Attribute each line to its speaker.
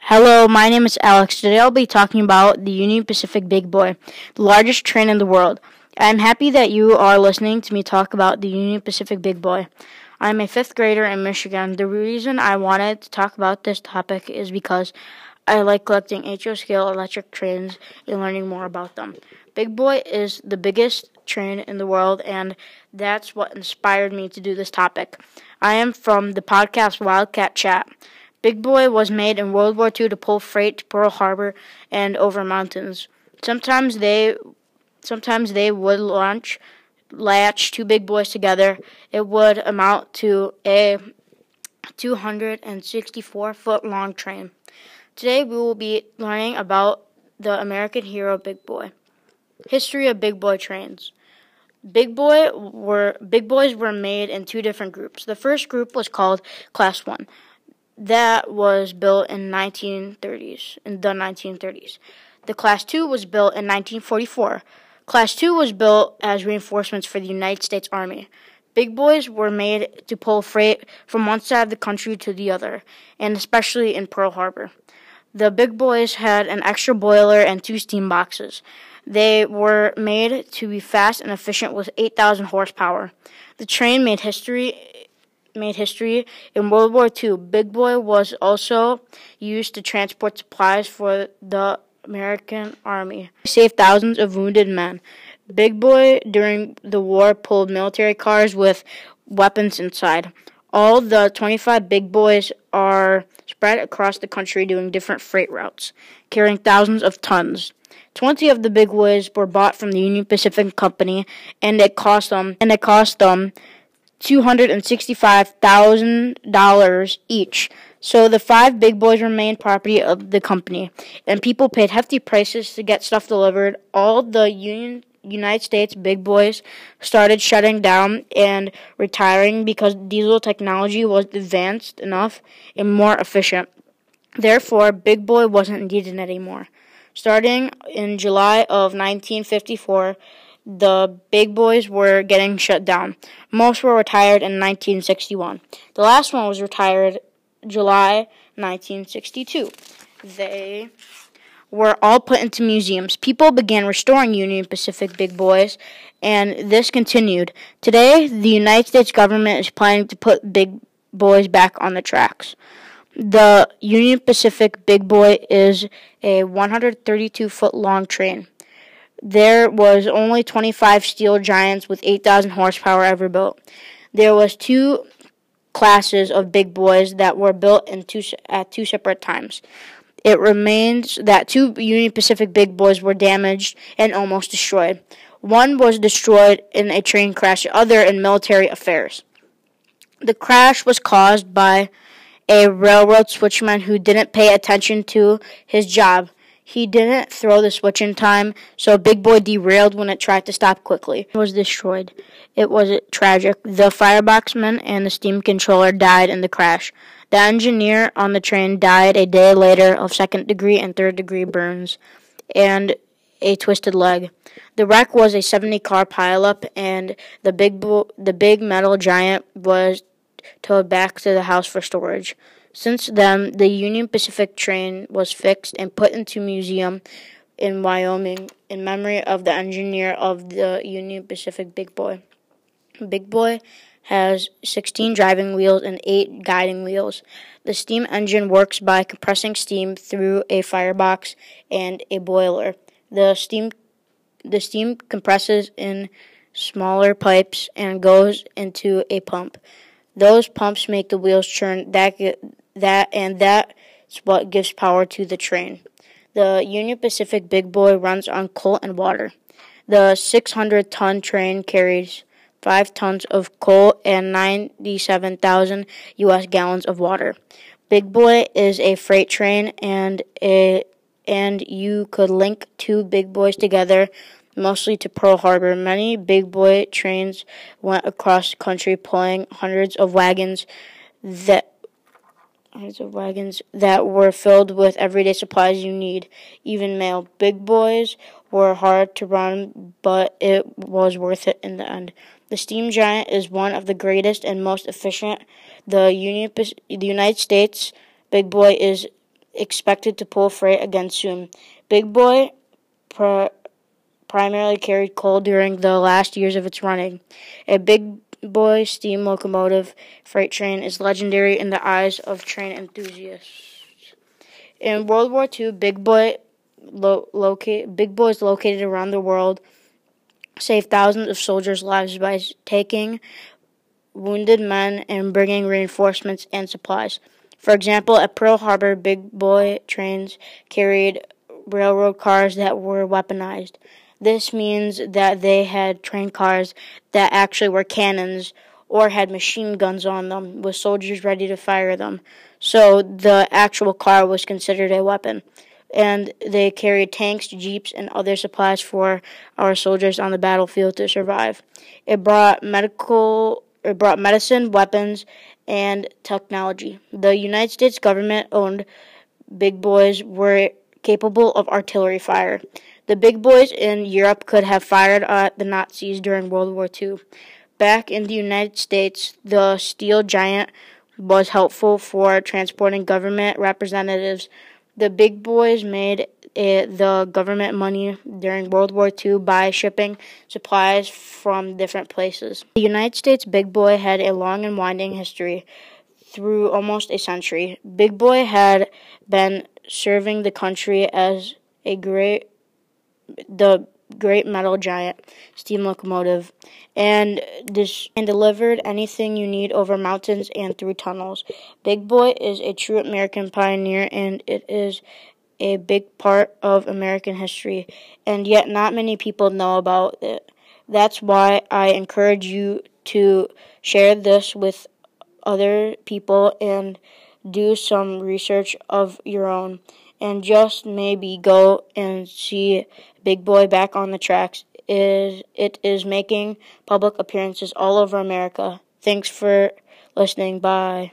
Speaker 1: Hello, my name is Alex. Today I'll be talking about the Union Pacific Big Boy, the largest train in the world. I'm happy that you are listening to me talk about the Union Pacific Big Boy. I'm a fifth grader in Michigan. The reason I wanted to talk about this topic is because I like collecting HO scale electric trains and learning more about them. Big Boy is the biggest train in the world, and that's what inspired me to do this topic. I am from the podcast Wildcat Chat. Big Boy was made in World War II to pull freight to Pearl Harbor and over mountains. Sometimes they sometimes they would launch latch two big boys together. It would amount to a 264 foot long train. Today we will be learning about the American hero Big Boy. History of Big Boy trains. Big Boy were Big Boys were made in two different groups. The first group was called Class 1 that was built in 1930s in the 1930s. The Class 2 was built in 1944. Class 2 was built as reinforcements for the United States Army. Big boys were made to pull freight from one side of the country to the other, and especially in Pearl Harbor. The big boys had an extra boiler and two steam boxes. They were made to be fast and efficient with 8,000 horsepower. The train made history made history. In World War II, Big Boy was also used to transport supplies for the American Army. Saved thousands of wounded men. Big Boy during the war pulled military cars with weapons inside. All the 25 big boys are spread across the country doing different freight routes, carrying thousands of tons. 20 of the big boys were bought from the Union Pacific Company and it cost them and it cost them $265,000 each. So the five big boys remained property of the company, and people paid hefty prices to get stuff delivered. All the Union United States big boys started shutting down and retiring because diesel technology was advanced enough and more efficient. Therefore, Big Boy wasn't needed anymore. Starting in July of 1954, the big boys were getting shut down. Most were retired in 1961. The last one was retired July 1962. They were all put into museums. People began restoring Union Pacific big boys, and this continued. Today, the United States government is planning to put big boys back on the tracks. The Union Pacific Big Boy is a 132 foot long train there was only 25 steel giants with 8,000 horsepower ever built. There was two classes of big boys that were built in two, at two separate times. It remains that two Union Pacific big boys were damaged and almost destroyed. One was destroyed in a train crash, the other in military affairs. The crash was caused by a railroad switchman who didn't pay attention to his job. He didn't throw the switch in time, so Big Boy derailed when it tried to stop quickly. It was destroyed. It was tragic. The fireboxman and the steam controller died in the crash. The engineer on the train died a day later of second degree and third degree burns and a twisted leg. The wreck was a 70 car pileup, and the big bo- the big metal giant was towed back to the house for storage. Since then, the Union Pacific train was fixed and put into museum in Wyoming in memory of the engineer of the Union Pacific Big Boy. Big Boy has 16 driving wheels and 8 guiding wheels. The steam engine works by compressing steam through a firebox and a boiler. The steam the steam compresses in smaller pipes and goes into a pump. Those pumps make the wheels turn that that and that's what gives power to the train. The Union Pacific Big Boy runs on coal and water. The 600 ton train carries 5 tons of coal and 97,000 US gallons of water. Big Boy is a freight train and a and you could link two big boys together mostly to Pearl Harbor. Many big boy trains went across the country pulling hundreds of wagons that hundreds of wagons that were filled with everyday supplies you need, even mail. Big boys were hard to run, but it was worth it in the end. The steam giant is one of the greatest and most efficient. The Union, the United States Big Boy is expected to pull freight again soon. Big Boy primarily carried coal during the last years of its running. A Big Boy steam locomotive freight train is legendary in the eyes of train enthusiasts. In World War II, Big Boy lo- big boys located around the world saved thousands of soldiers' lives by taking wounded men and bringing reinforcements and supplies. For example, at Pearl Harbor, big boy trains carried railroad cars that were weaponized. This means that they had train cars that actually were cannons or had machine guns on them with soldiers ready to fire them. So the actual car was considered a weapon. And they carried tanks, jeeps, and other supplies for our soldiers on the battlefield to survive. It brought medical it brought medicine, weapons, and technology. The United States government owned big boys were capable of artillery fire. The big boys in Europe could have fired at the Nazis during World War II. Back in the United States, the steel giant was helpful for transporting government representatives. The big boys made it, the government money during World War II by shipping supplies from different places. The United States Big Boy had a long and winding history through almost a century. Big Boy had been serving the country as a great the great metal giant steam locomotive and dis- and delivered anything you need over mountains and through tunnels. Big Boy is a true American pioneer and it is a big part of American history and yet not many people know about it. That's why I encourage you to share this with other people and do some research of your own and just maybe go and see Big Boy back on the tracks. Is it is making public appearances all over America. Thanks for listening. Bye.